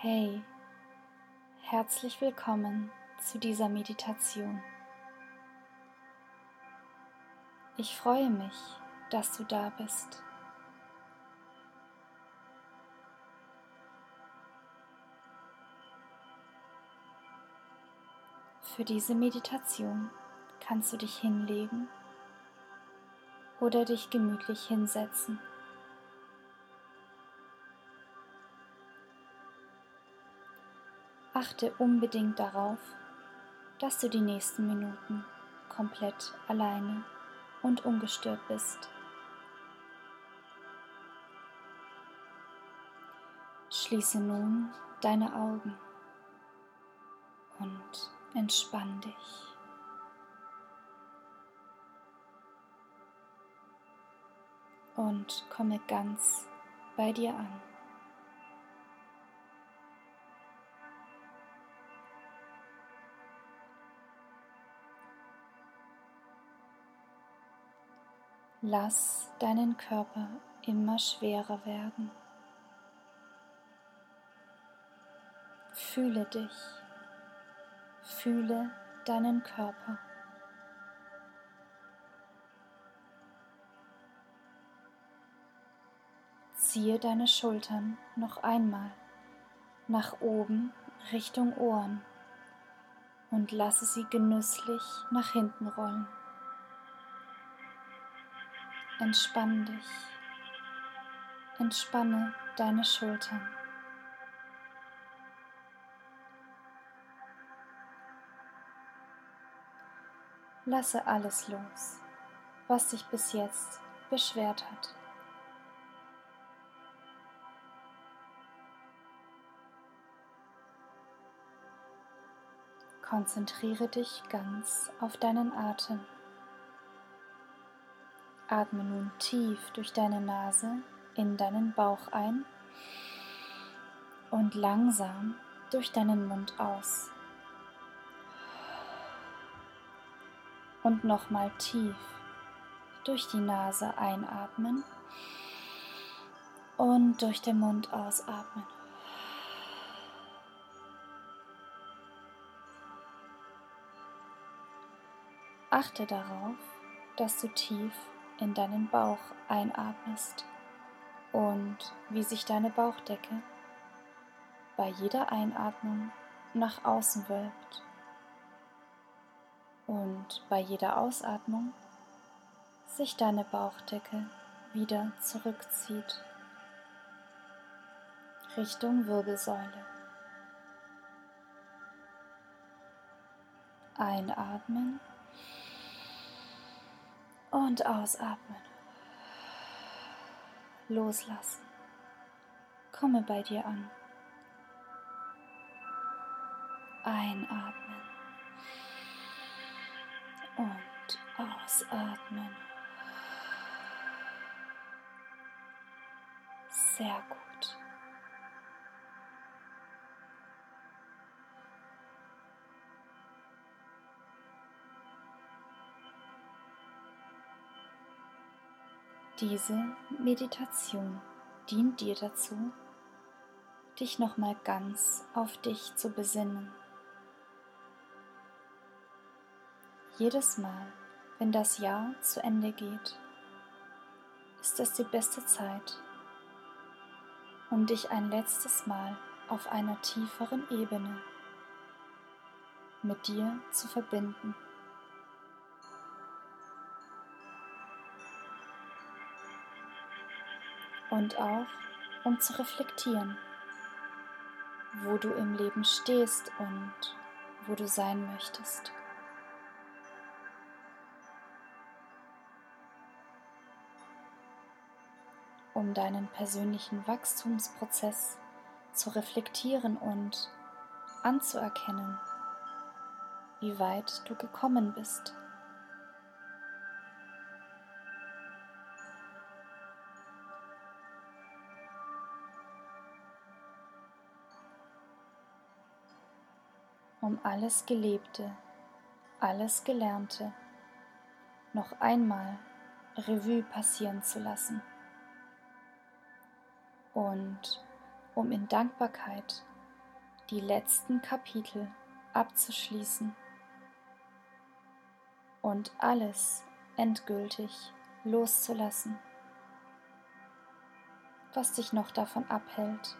Hey, herzlich willkommen zu dieser Meditation. Ich freue mich, dass du da bist. Für diese Meditation kannst du dich hinlegen oder dich gemütlich hinsetzen. Achte unbedingt darauf, dass du die nächsten Minuten komplett alleine und ungestört bist. Schließe nun deine Augen und entspann dich. Und komme ganz bei dir an. Lass deinen Körper immer schwerer werden. Fühle dich, fühle deinen Körper. Ziehe deine Schultern noch einmal nach oben Richtung Ohren und lasse sie genüsslich nach hinten rollen. Entspann dich. Entspanne deine Schultern. Lasse alles los, was dich bis jetzt beschwert hat. Konzentriere dich ganz auf deinen Atem. Atme nun tief durch deine Nase in deinen Bauch ein und langsam durch deinen Mund aus. Und nochmal tief durch die Nase einatmen und durch den Mund ausatmen. Achte darauf, dass du tief in deinen Bauch einatmest und wie sich deine Bauchdecke bei jeder Einatmung nach außen wölbt und bei jeder Ausatmung sich deine Bauchdecke wieder zurückzieht Richtung Wirbelsäule. Einatmen und ausatmen. Loslassen. Komme bei dir an. Einatmen und ausatmen. Sehr gut. Diese Meditation dient dir dazu, dich nochmal ganz auf dich zu besinnen. Jedes Mal, wenn das Jahr zu Ende geht, ist es die beste Zeit, um dich ein letztes Mal auf einer tieferen Ebene mit dir zu verbinden. Und auch um zu reflektieren, wo du im Leben stehst und wo du sein möchtest. Um deinen persönlichen Wachstumsprozess zu reflektieren und anzuerkennen, wie weit du gekommen bist. Um alles Gelebte, alles Gelernte noch einmal Revue passieren zu lassen. Und um in Dankbarkeit die letzten Kapitel abzuschließen und alles endgültig loszulassen, was dich noch davon abhält,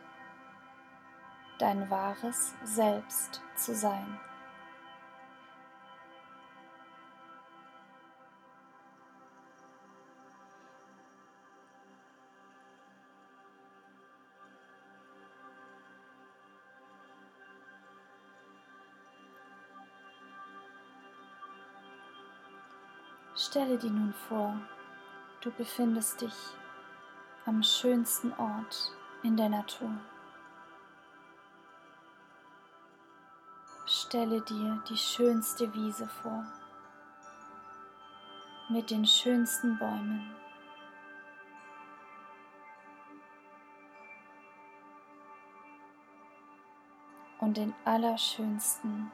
dein wahres Selbst zu sein. Stelle dir nun vor, du befindest dich am schönsten Ort in der Natur. Stelle dir die schönste Wiese vor mit den schönsten Bäumen. Und den allerschönsten,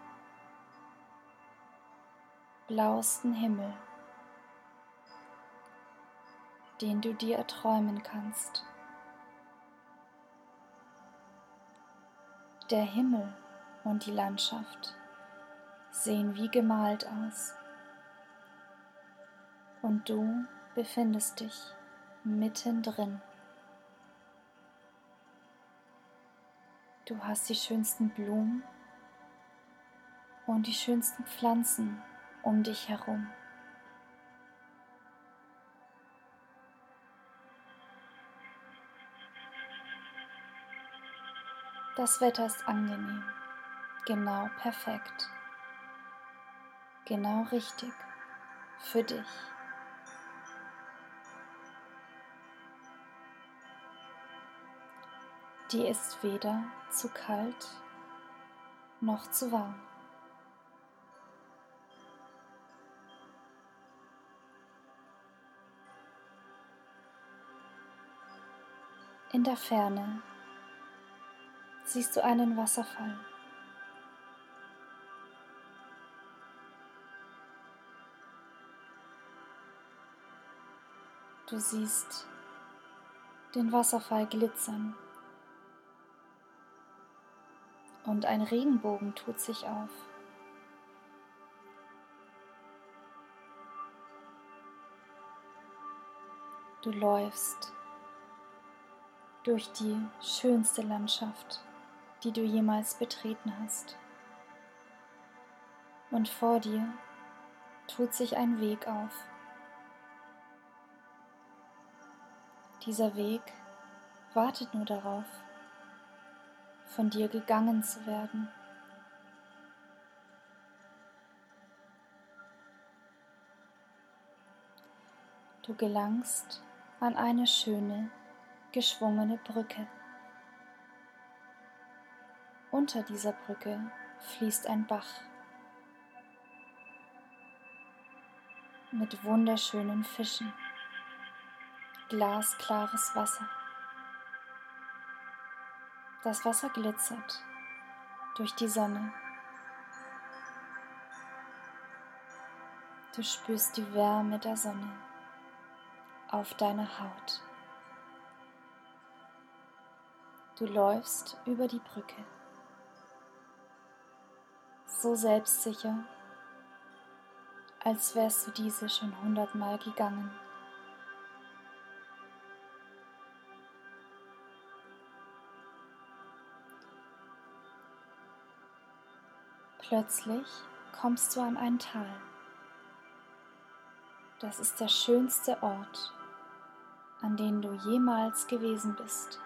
blauesten Himmel den du dir erträumen kannst. Der Himmel und die Landschaft sehen wie gemalt aus. Und du befindest dich mittendrin. Du hast die schönsten Blumen und die schönsten Pflanzen um dich herum. Das Wetter ist angenehm, genau perfekt, genau richtig für dich. Dir ist weder zu kalt noch zu warm. In der Ferne siehst du einen Wasserfall. Du siehst den Wasserfall glitzern und ein Regenbogen tut sich auf. Du läufst durch die schönste Landschaft die du jemals betreten hast. Und vor dir tut sich ein Weg auf. Dieser Weg wartet nur darauf, von dir gegangen zu werden. Du gelangst an eine schöne, geschwungene Brücke. Unter dieser Brücke fließt ein Bach mit wunderschönen Fischen, glasklares Wasser. Das Wasser glitzert durch die Sonne. Du spürst die Wärme der Sonne auf deiner Haut. Du läufst über die Brücke so selbstsicher, als wärst du diese schon hundertmal gegangen. Plötzlich kommst du an ein Tal. Das ist der schönste Ort, an dem du jemals gewesen bist.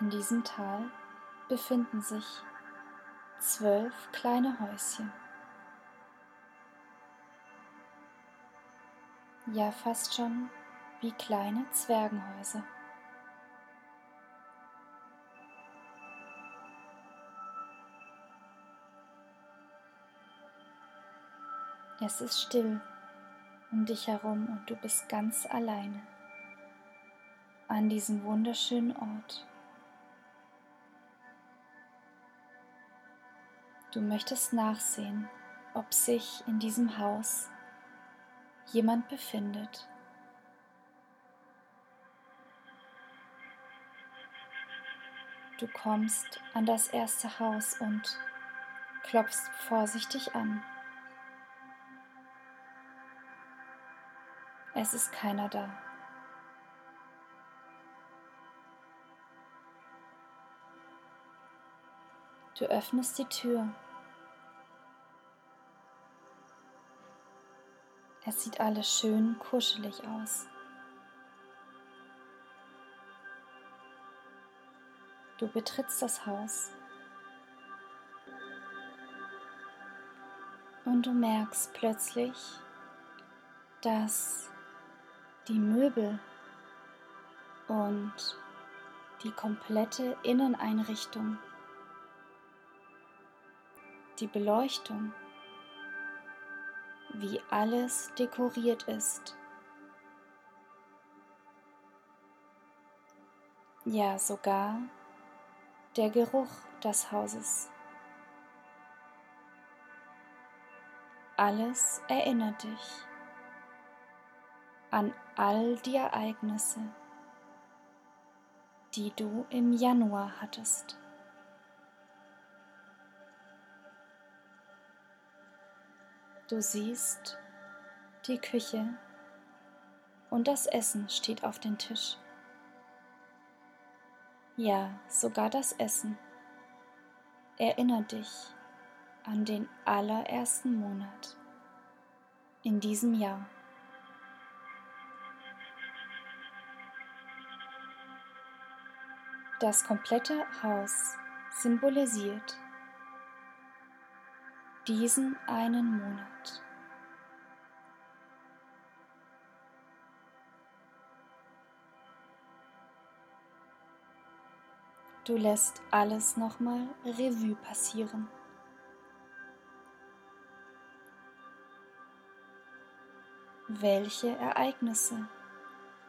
In diesem Tal befinden sich zwölf kleine Häuschen. Ja, fast schon wie kleine Zwergenhäuser. Es ist still um dich herum und du bist ganz alleine an diesem wunderschönen Ort. Du möchtest nachsehen, ob sich in diesem Haus jemand befindet, Du kommst an das erste Haus und klopfst vorsichtig an. Es ist keiner da. Du öffnest die Tür. Es sieht alles schön kuschelig aus. Du betrittst das Haus und du merkst plötzlich, dass die Möbel und die komplette Inneneinrichtung, die Beleuchtung, wie alles dekoriert ist. Ja, sogar der Geruch des Hauses. Alles erinnert dich an all die Ereignisse, die du im Januar hattest. Du siehst die Küche und das Essen steht auf dem Tisch. Ja, sogar das Essen erinnert dich an den allerersten Monat in diesem Jahr. Das komplette Haus symbolisiert diesen einen Monat. Du lässt alles nochmal Revue passieren. Welche Ereignisse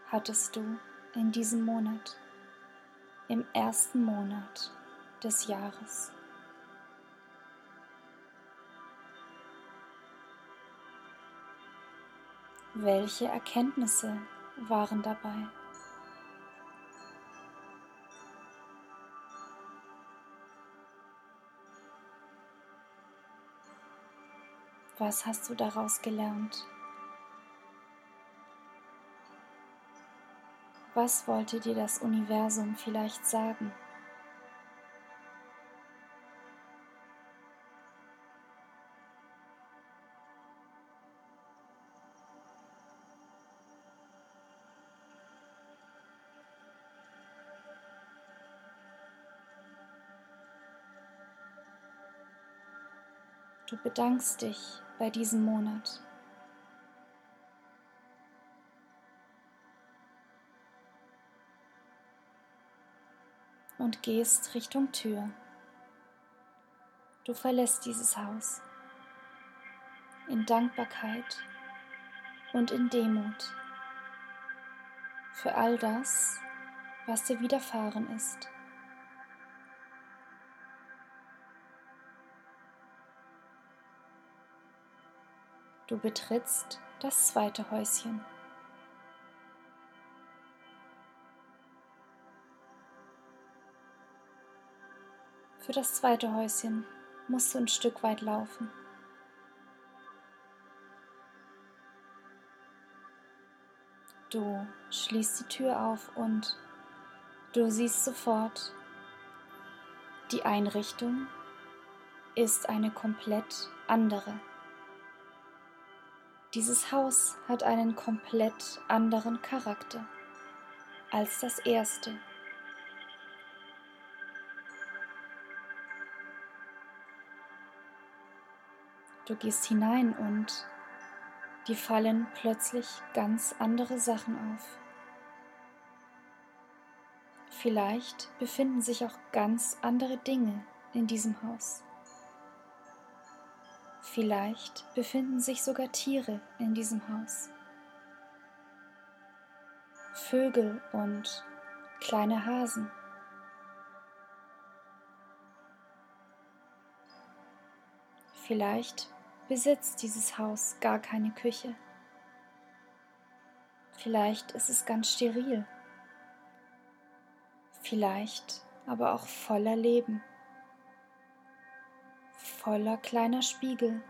hattest du in diesem Monat? im ersten Monat des Jahres. Welche Erkenntnisse waren dabei? Was hast du daraus gelernt? Was wollte dir das Universum vielleicht sagen? Du bedankst dich bei diesem Monat und gehst Richtung Tür. Du verlässt dieses Haus in Dankbarkeit und in Demut für all das, was dir widerfahren ist. Du betrittst das zweite Häuschen. Für das zweite Häuschen musst du ein Stück weit laufen. Du schließt die Tür auf und du siehst sofort, die Einrichtung ist eine komplett andere. Dieses Haus hat einen komplett anderen Charakter als das erste. Du gehst hinein und dir fallen plötzlich ganz andere Sachen auf. Vielleicht befinden sich auch ganz andere Dinge in diesem Haus. Vielleicht befinden sich sogar Tiere in diesem Haus. Vögel und kleine Hasen. Vielleicht besitzt dieses Haus gar keine Küche. Vielleicht ist es ganz steril. Vielleicht aber auch voller Leben, voller kleiner Spiegel,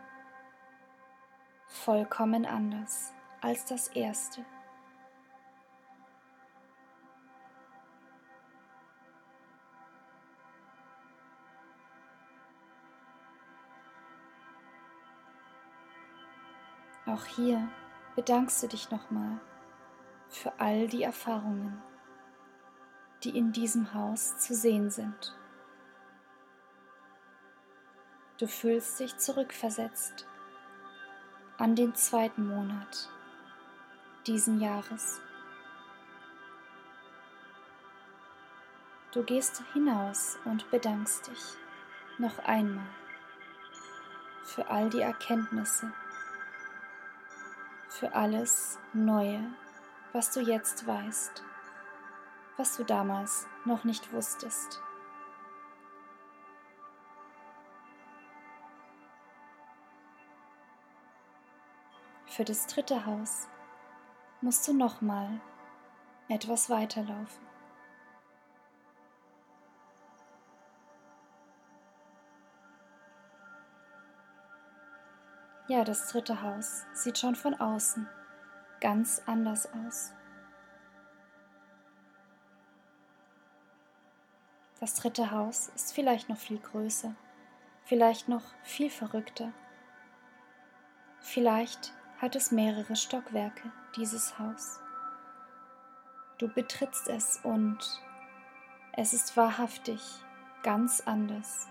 vollkommen anders als das erste. Auch hier bedankst du dich nochmal für all die Erfahrungen, die in diesem Haus zu sehen sind. Du fühlst dich zurückversetzt an den zweiten Monat diesen Jahres. Du gehst hinaus und bedankst dich noch einmal für all die Erkenntnisse, für alles Neue, was du jetzt weißt, was du damals noch nicht wusstest. Für das dritte Haus musst du nochmal etwas weiterlaufen. Ja, das dritte Haus sieht schon von außen ganz anders aus. Das dritte Haus ist vielleicht noch viel größer, vielleicht noch viel verrückter. Vielleicht hat es mehrere Stockwerke, dieses Haus. Du betrittst es und es ist wahrhaftig ganz anders.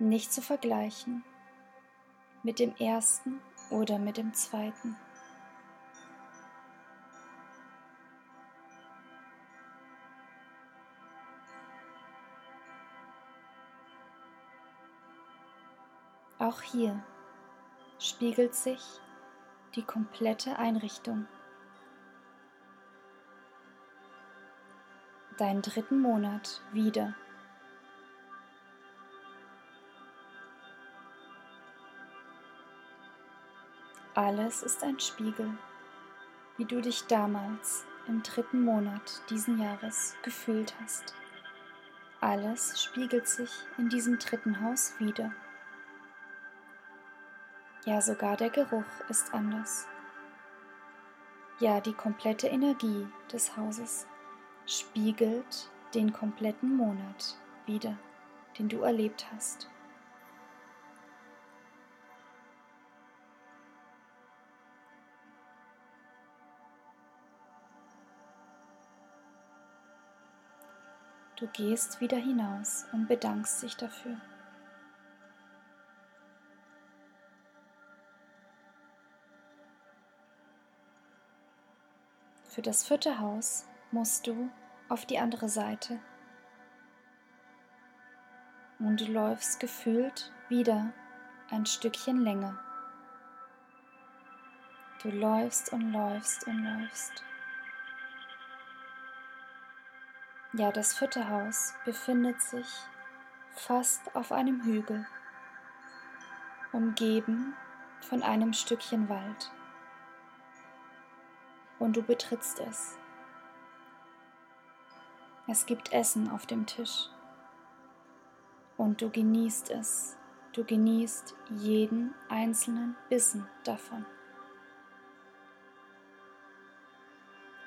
Nicht zu vergleichen mit dem ersten oder mit dem zweiten. Auch hier spiegelt sich die komplette Einrichtung. Deinen dritten Monat wieder. Alles ist ein Spiegel, wie du dich damals im dritten Monat diesen Jahres gefühlt hast. Alles spiegelt sich in diesem dritten Haus wieder. Ja, sogar der Geruch ist anders. Ja, die komplette Energie des Hauses spiegelt den kompletten Monat wieder, den du erlebt hast. Du gehst wieder hinaus und bedankst dich dafür. Für das vierte Haus musst du auf die andere Seite. Und du läufst gefühlt wieder ein Stückchen länger. Du läufst und läufst und läufst. Ja, das vierte Haus befindet sich fast auf einem Hügel, umgeben von einem Stückchen Wald und du betrittst es. Es gibt Essen auf dem Tisch und du genießt es. Du genießt jeden einzelnen Bissen davon.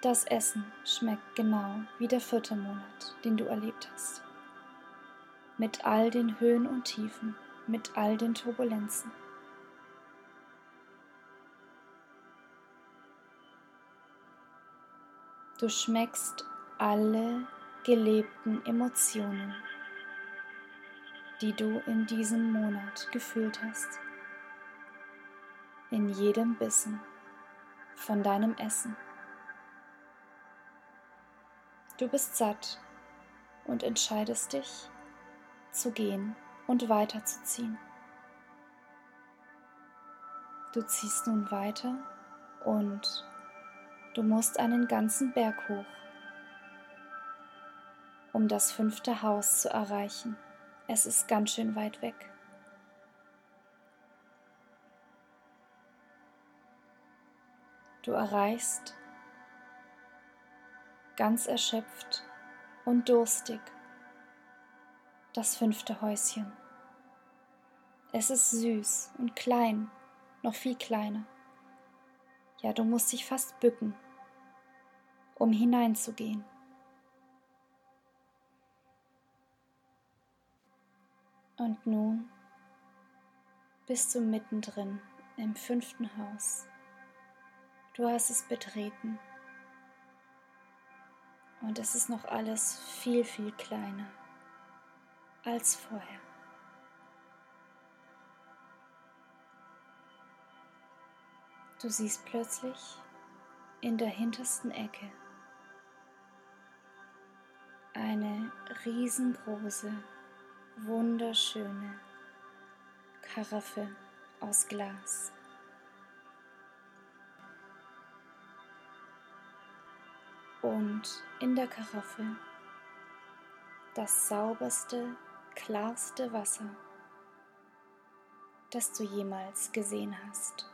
Das Essen schmeckt genau wie der vierte Monat, den du erlebt hast. Mit all den Höhen und Tiefen, mit all den Turbulenzen. Du schmeckst alle gelebten Emotionen, die du in diesem Monat gefühlt hast. In jedem Bissen von deinem Essen. Du bist satt und entscheidest dich zu gehen und weiterzuziehen. Du ziehst nun weiter und Du musst einen ganzen Berg hoch, um das fünfte Haus zu erreichen. Es ist ganz schön weit weg. Du erreichst ganz erschöpft und durstig. Das fünfte Häuschen. Es ist süß und klein, noch viel kleiner. Ja, du musst dich fast bücken, um hineinzugehen. Und nun bist du mittendrin im fünften Haus. Du hast es betreten. Und es ist noch alles viel, viel kleiner als vorher. Du siehst plötzlich in der hintersten Ecke eine riesengroße, wunderschöne Karaffe aus Glas. Und in der Karaffe das sauberste, klarste Wasser, das du jemals gesehen hast.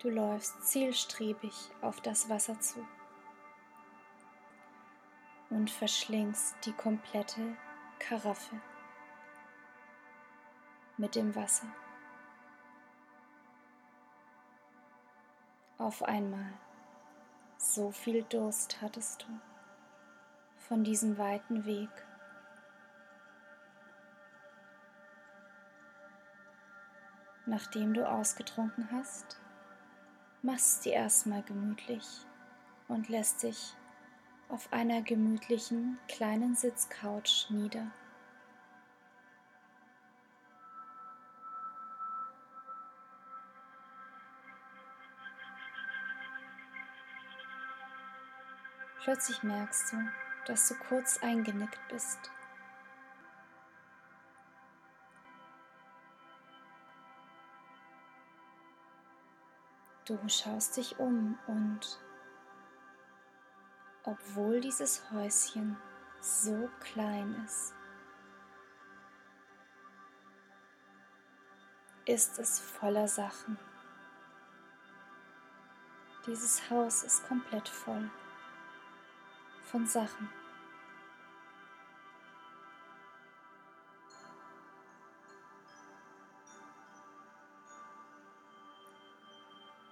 Du läufst zielstrebig auf das Wasser zu und verschlingst die komplette Karaffe mit dem Wasser. Auf einmal, so viel Durst hattest du von diesem weiten Weg. Nachdem du ausgetrunken hast, machst du erstmal gemütlich und lässt dich auf einer gemütlichen kleinen Sitzcouch nieder. Plötzlich merkst du, dass du kurz eingenickt bist. Du schaust dich um und obwohl dieses Häuschen so klein ist, ist es voller Sachen. Dieses Haus ist komplett voll von Sachen.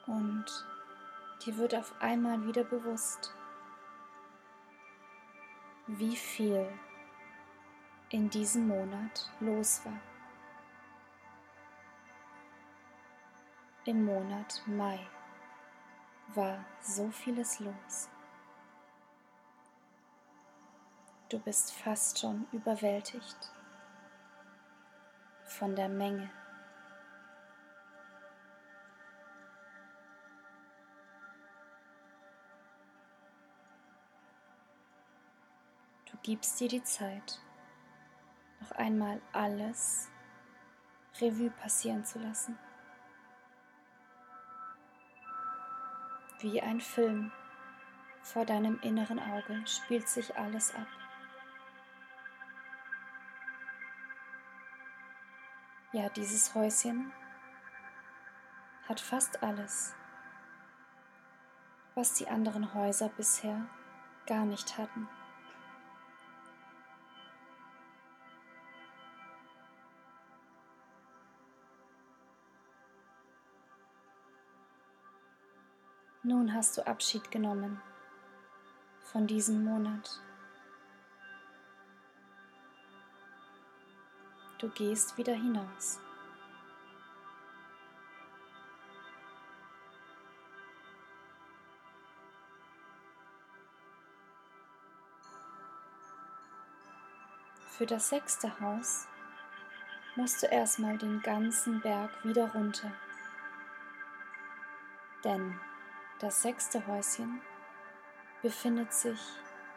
Und dir wird auf einmal wieder bewusst, wie viel in diesem Monat los war. Im Monat Mai war so vieles los. Du bist fast schon überwältigt von der Menge. Gibst dir die Zeit, noch einmal alles Revue passieren zu lassen. Wie ein Film vor deinem inneren Auge spielt sich alles ab. Ja, dieses Häuschen hat fast alles, was die anderen Häuser bisher gar nicht hatten. Nun hast du Abschied genommen von diesem Monat. Du gehst wieder hinaus. Für das sechste Haus musst du erstmal den ganzen Berg wieder runter. Denn das sechste Häuschen befindet sich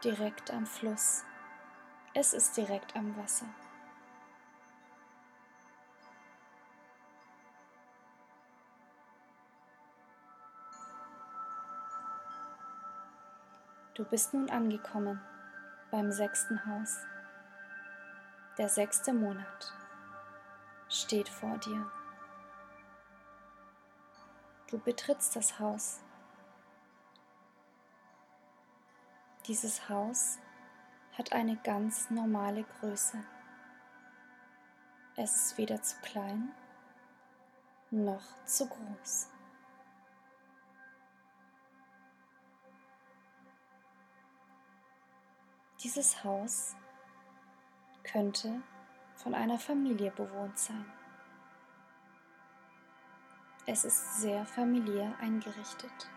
direkt am Fluss. Es ist direkt am Wasser. Du bist nun angekommen beim sechsten Haus. Der sechste Monat steht vor dir. Du betrittst das Haus. Dieses Haus hat eine ganz normale Größe. Es ist weder zu klein noch zu groß. Dieses Haus könnte von einer Familie bewohnt sein. Es ist sehr familiär eingerichtet.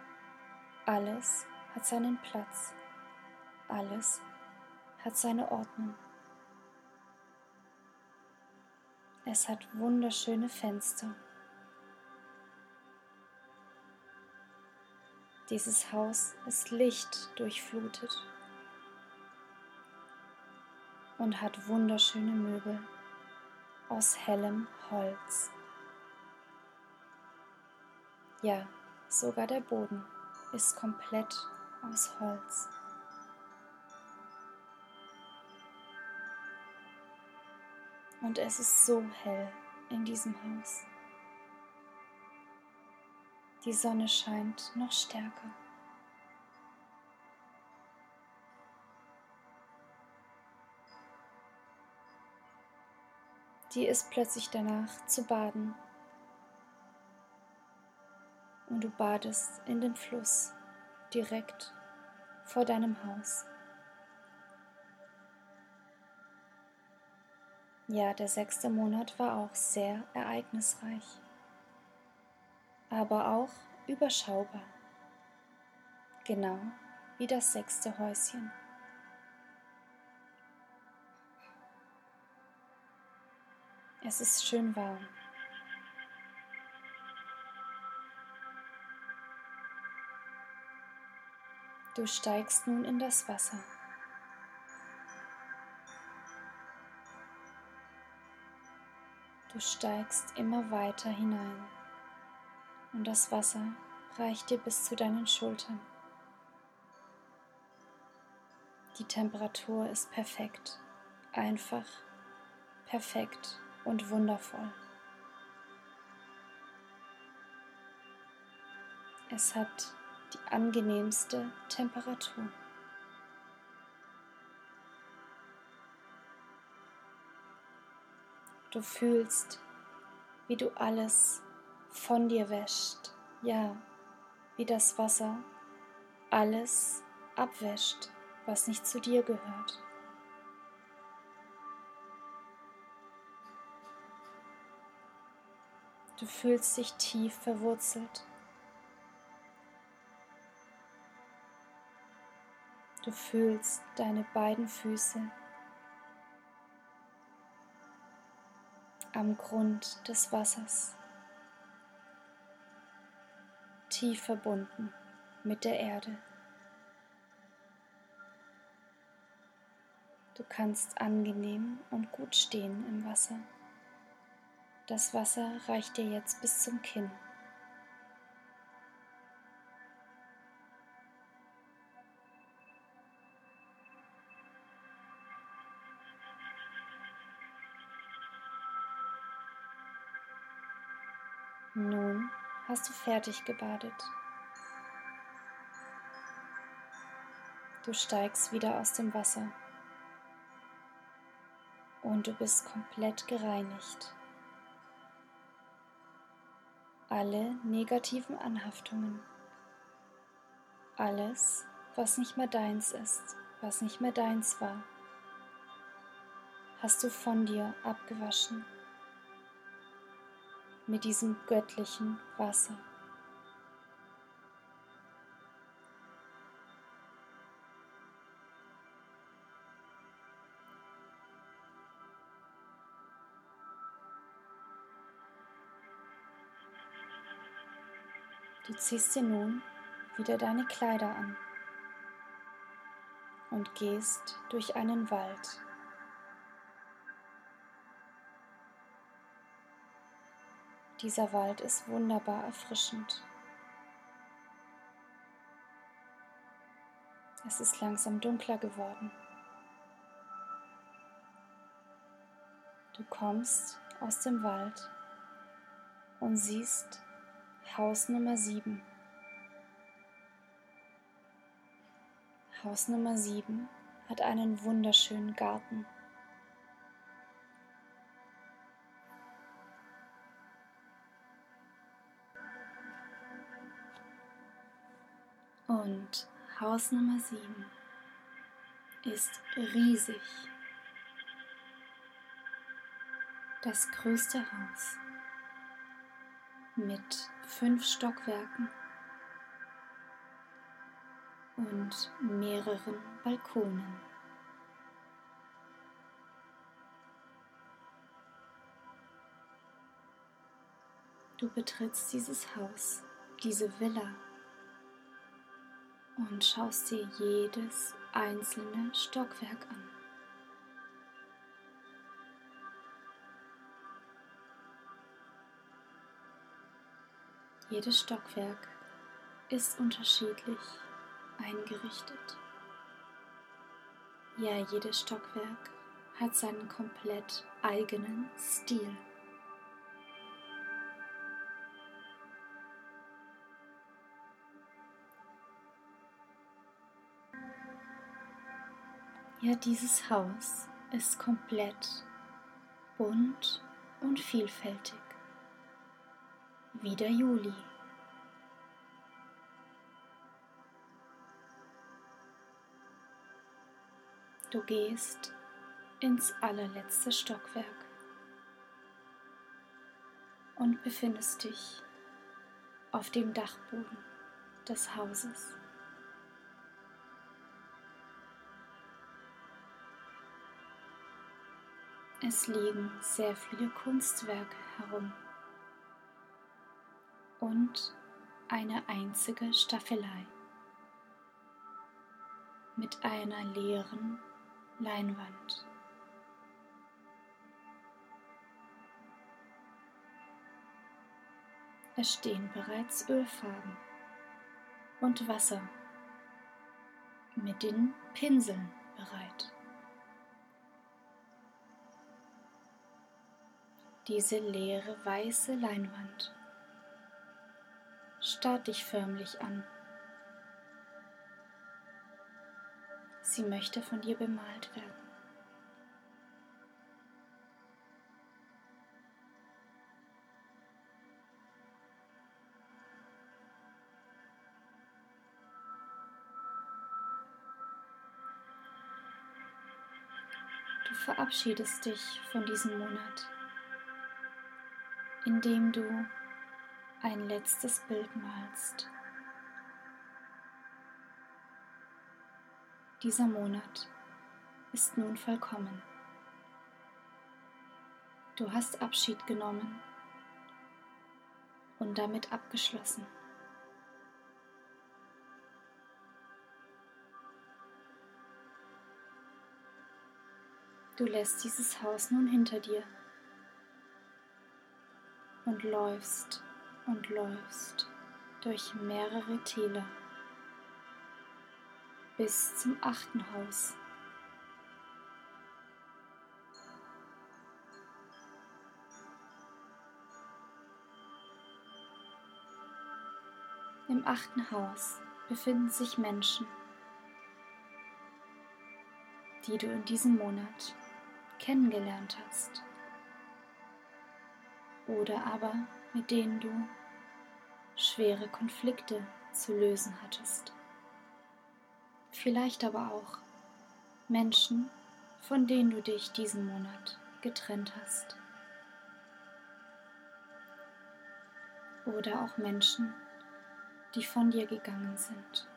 Alles hat seinen Platz. Alles hat seine Ordnung. Es hat wunderschöne Fenster. Dieses Haus ist lichtdurchflutet und hat wunderschöne Möbel aus hellem Holz. Ja, sogar der Boden ist komplett aus Holz. Und es ist so hell in diesem Haus. Die Sonne scheint noch stärker. Die ist plötzlich danach zu baden. Und du badest in den Fluss direkt vor deinem Haus. Ja, der sechste Monat war auch sehr ereignisreich, aber auch überschaubar, genau wie das sechste Häuschen. Es ist schön warm. Du steigst nun in das Wasser. Du steigst immer weiter hinein und das Wasser reicht dir bis zu deinen Schultern. Die Temperatur ist perfekt, einfach, perfekt und wundervoll. Es hat die angenehmste Temperatur. Du fühlst, wie du alles von dir wäscht, ja, wie das Wasser alles abwäscht, was nicht zu dir gehört. Du fühlst dich tief verwurzelt. Du fühlst deine beiden Füße am Grund des Wassers, tief verbunden mit der Erde. Du kannst angenehm und gut stehen im Wasser. Das Wasser reicht dir jetzt bis zum Kinn. Hast du fertig gebadet. Du steigst wieder aus dem Wasser und du bist komplett gereinigt. Alle negativen Anhaftungen, alles, was nicht mehr deins ist, was nicht mehr deins war, hast du von dir abgewaschen mit diesem göttlichen Wasser. Du ziehst dir nun wieder deine Kleider an und gehst durch einen Wald. Dieser Wald ist wunderbar erfrischend. Es ist langsam dunkler geworden. Du kommst aus dem Wald und siehst Haus Nummer 7. Haus Nummer 7 hat einen wunderschönen Garten. Und Haus Nummer 7 ist riesig. Das größte Haus mit fünf Stockwerken und mehreren Balkonen. Du betrittst dieses Haus, diese Villa und schaust dir jedes einzelne Stockwerk an. Jedes Stockwerk ist unterschiedlich eingerichtet. Ja, jedes Stockwerk hat seinen komplett eigenen Stil. Ja, dieses Haus ist komplett bunt und vielfältig, wie der Juli. Du gehst ins allerletzte Stockwerk und befindest dich auf dem Dachboden des Hauses. Es liegen sehr viele Kunstwerke herum und eine einzige Staffelei mit einer leeren Leinwand. Es stehen bereits Ölfarben und Wasser mit den Pinseln bereit. Diese leere weiße Leinwand starrt dich förmlich an. Sie möchte von dir bemalt werden. Du verabschiedest dich von diesem Monat, indem du ein letztes Bild malst. Dieser Monat ist nun vollkommen. Du hast Abschied genommen und damit abgeschlossen. Du lässt dieses Haus nun hinter dir und läufst und läufst durch mehrere Täler bis zum achten Haus. Im achten Haus befinden sich Menschen, die du in diesem Monat kennengelernt hast oder aber mit denen du schwere Konflikte zu lösen hattest vielleicht aber auch Menschen, von denen du dich diesen Monat getrennt hast. Oder auch Menschen, die von dir gegangen sind.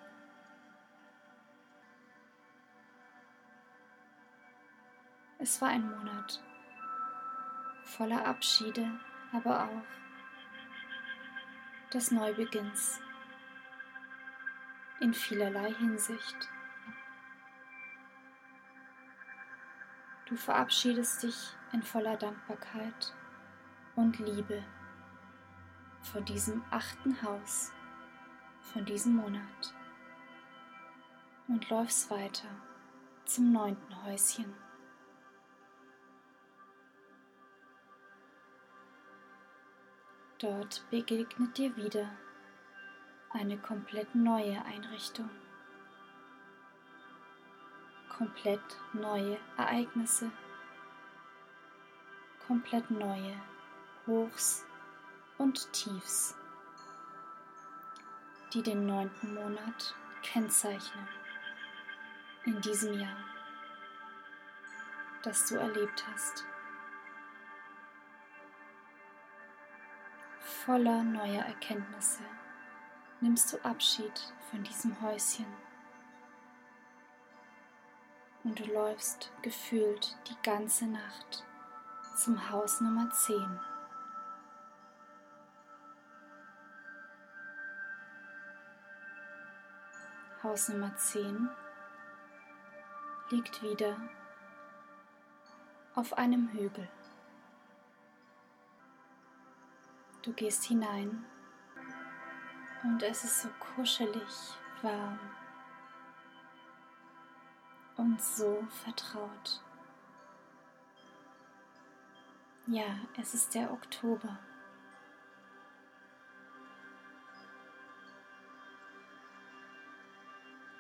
Es war ein Monat voller Abschiede, aber auch des Neubeginns in vielerlei Hinsicht. Du verabschiedest dich in voller Dankbarkeit und Liebe von diesem achten Haus, von diesem Monat und läufst weiter zum neunten Häuschen. Dort begegnet dir wieder eine komplett neue Einrichtung. komplett neue Ereignisse, komplett neue Hochs und Tiefs, die den neunten Monat kennzeichnen in diesem Jahr, das du erlebt hast. Voller neuer Erkenntnisse nimmst du Abschied von diesem Häuschen und du läufst gefühlt die ganze Nacht zum Haus Nummer 10. Haus Nummer 10 liegt wieder auf einem Hügel. Du gehst hinein und es ist so kuschelig warm und so vertraut. Ja, es ist der Oktober.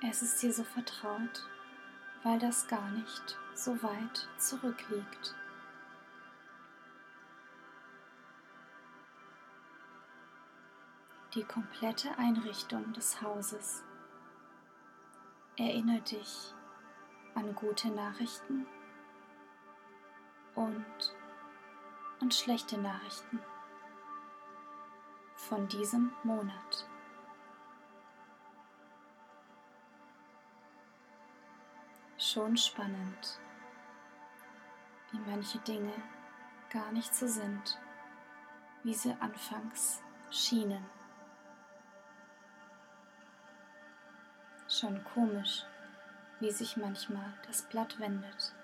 Es ist dir so vertraut, weil das gar nicht so weit zurückliegt. Die komplette Einrichtung des Hauses erinnert dich an gute Nachrichten und an schlechte Nachrichten von diesem Monat. Schon spannend, wie manche Dinge gar nicht so sind, wie sie anfangs schienen. Schon komisch, wie sich manchmal das Blatt wendet.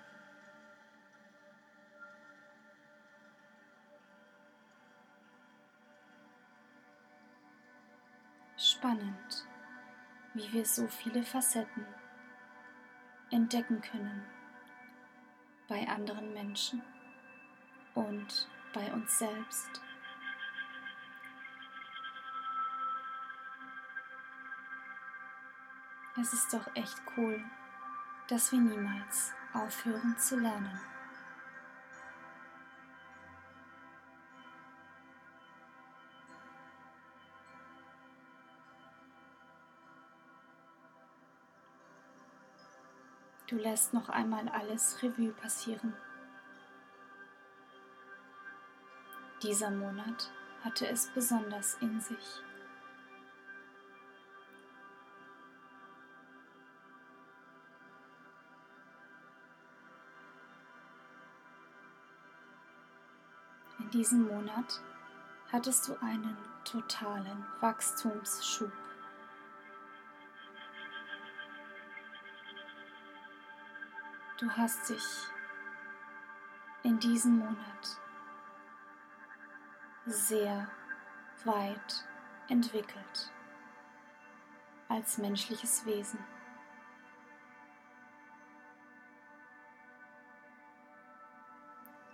Spannend, wie wir so viele Facetten entdecken können bei anderen Menschen und bei uns selbst. Es ist doch echt cool, dass wir niemals aufhören zu lernen. Du lässt noch einmal alles Revue passieren. Dieser Monat hatte es besonders in sich. Diesem Monat hattest du einen totalen Wachstumsschub. Du hast dich in diesem Monat sehr weit entwickelt als menschliches Wesen.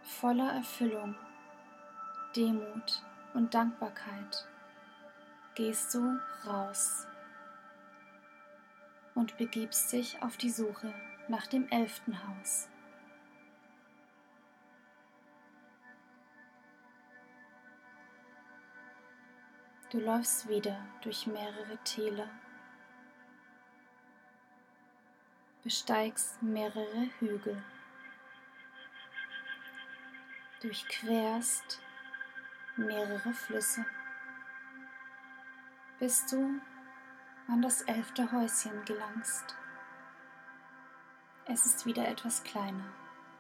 Voller Erfüllung Demut und Dankbarkeit gehst du raus und begibst dich auf die Suche nach dem elften Haus. Du läufst wieder durch mehrere Täler, besteigst mehrere Hügel, durchquerst mehrere Flüsse, bis du an das elfte Häuschen gelangst. Es ist wieder etwas kleiner,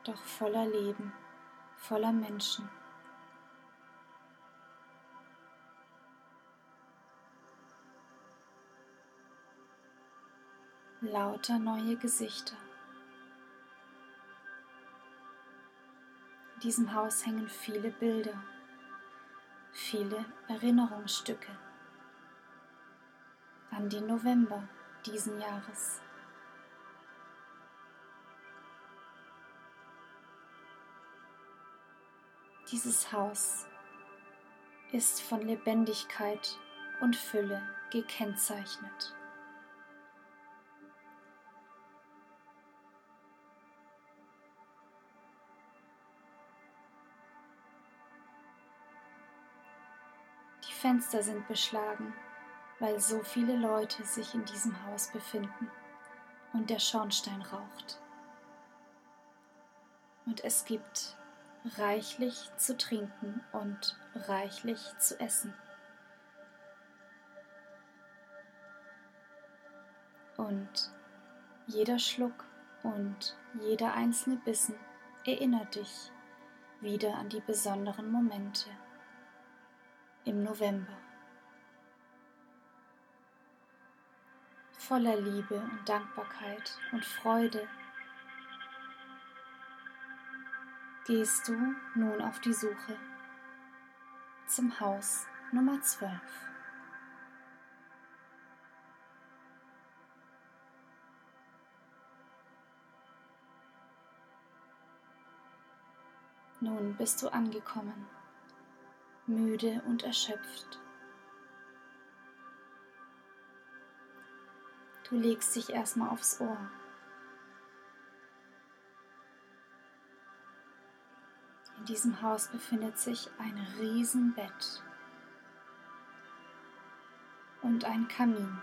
doch voller Leben, voller Menschen. Lauter neue Gesichter. In diesem Haus hängen viele Bilder viele Erinnerungsstücke an den November diesen Jahres. Dieses Haus ist von Lebendigkeit und Fülle gekennzeichnet. Fenster sind beschlagen, weil so viele Leute sich in diesem Haus befinden und der Schornstein raucht. Und es gibt reichlich zu trinken und reichlich zu essen. Und jeder Schluck und jeder einzelne Bissen erinnert dich wieder an die besonderen Momente im November. Voller Liebe und Dankbarkeit und Freude gehst du nun auf die Suche zum Haus Nummer 12. Nun bist du angekommen, müde und erschöpft. Du legst dich erstmal aufs Ohr. In diesem Haus befindet sich ein Riesenbett und ein Kamin.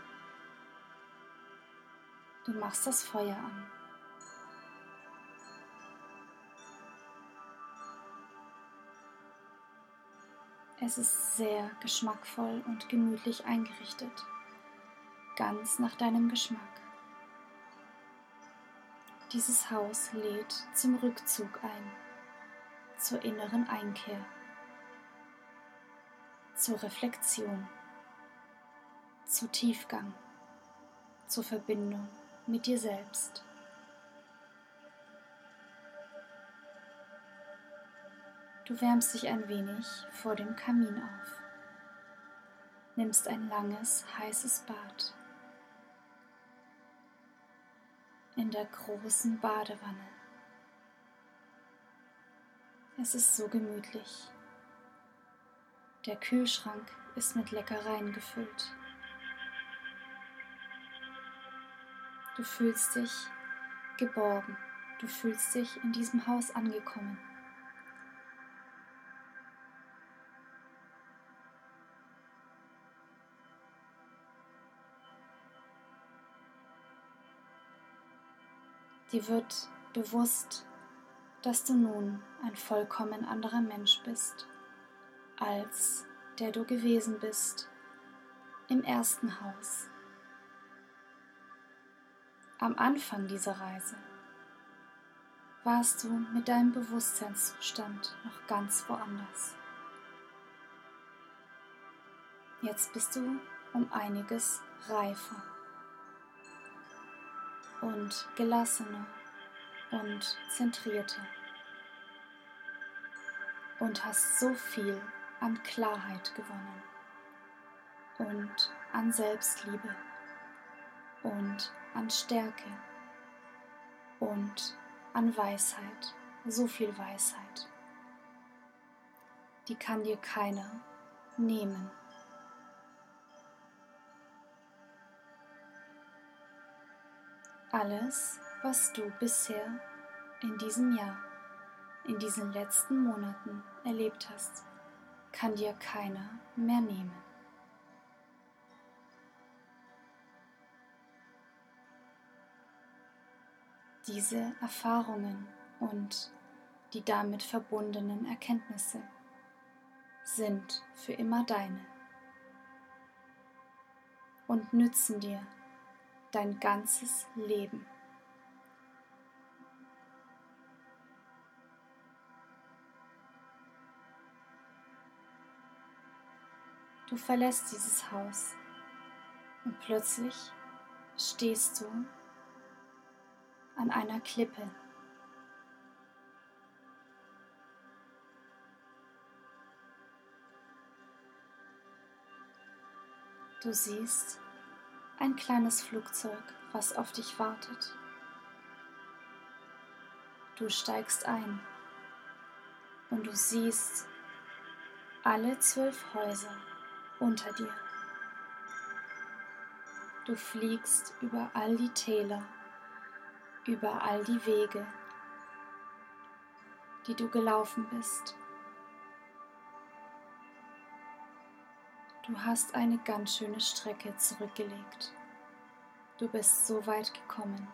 Du machst das Feuer an. Es ist sehr geschmackvoll und gemütlich eingerichtet, ganz nach deinem Geschmack. Dieses Haus lädt zum Rückzug ein, zur inneren Einkehr, zur Reflexion, zu Tiefgang, zur Verbindung mit dir selbst. Du wärmst dich ein wenig vor dem Kamin auf, nimmst ein langes, heißes Bad in der großen Badewanne. Es ist so gemütlich. Der Kühlschrank ist mit Leckereien gefüllt. Du fühlst dich geborgen, du fühlst dich in diesem Haus angekommen. Dir wird bewusst, dass du nun ein vollkommen anderer Mensch bist, als der du gewesen bist im ersten Haus. Am Anfang dieser Reise warst du mit deinem Bewusstseinszustand noch ganz woanders. Jetzt bist du um einiges reifer und gelassener und zentrierter und hast so viel an Klarheit gewonnen und an Selbstliebe und an Stärke und an Weisheit, so viel Weisheit. Die kann dir keiner nehmen. Alles, was du bisher in diesem Jahr, in diesen letzten Monaten erlebt hast, kann dir keiner mehr nehmen. Diese Erfahrungen und die damit verbundenen Erkenntnisse sind für immer deine und nützen dir dein ganzes Leben. Du verlässt dieses Haus und plötzlich stehst du an einer Klippe. Du siehst ein kleines Flugzeug, was auf dich wartet. Du steigst ein und du siehst alle zwölf Häuser unter dir. Du fliegst über all die Täler, über all die Wege, die du gelaufen bist. Du hast eine ganz schöne Strecke zurückgelegt. Du bist so weit gekommen.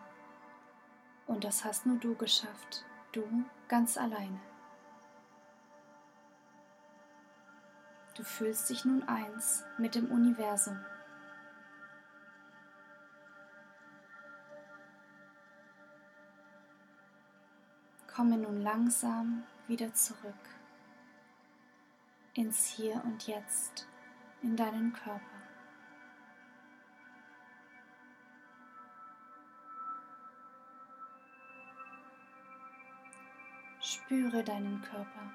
Und das hast nur du geschafft, du ganz alleine. Du fühlst dich nun eins mit dem Universum. Komme nun langsam wieder zurück ins Hier und Jetzt, in deinen Körper. Spüre deinen Körper.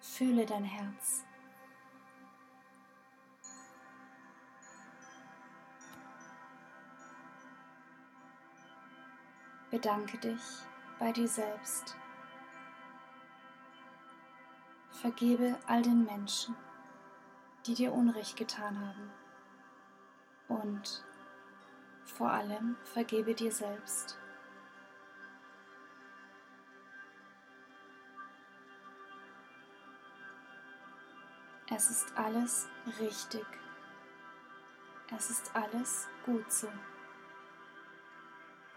Fühle dein Herz. Bedanke dich bei dir selbst. Vergebe all den Menschen, die dir Unrecht getan haben. Und vor allem vergebe dir selbst. Es ist alles richtig. Es ist alles gut so.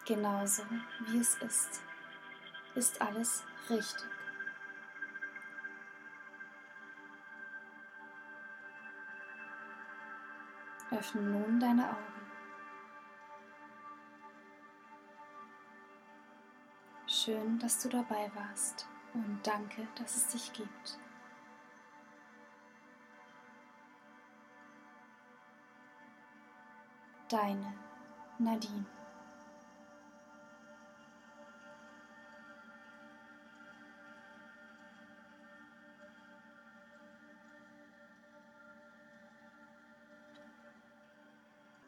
Genauso wie es ist, ist alles richtig. Öffne nun deine Augen. Schön, dass du dabei warst und danke, dass es dich gibt. Deine Nadine.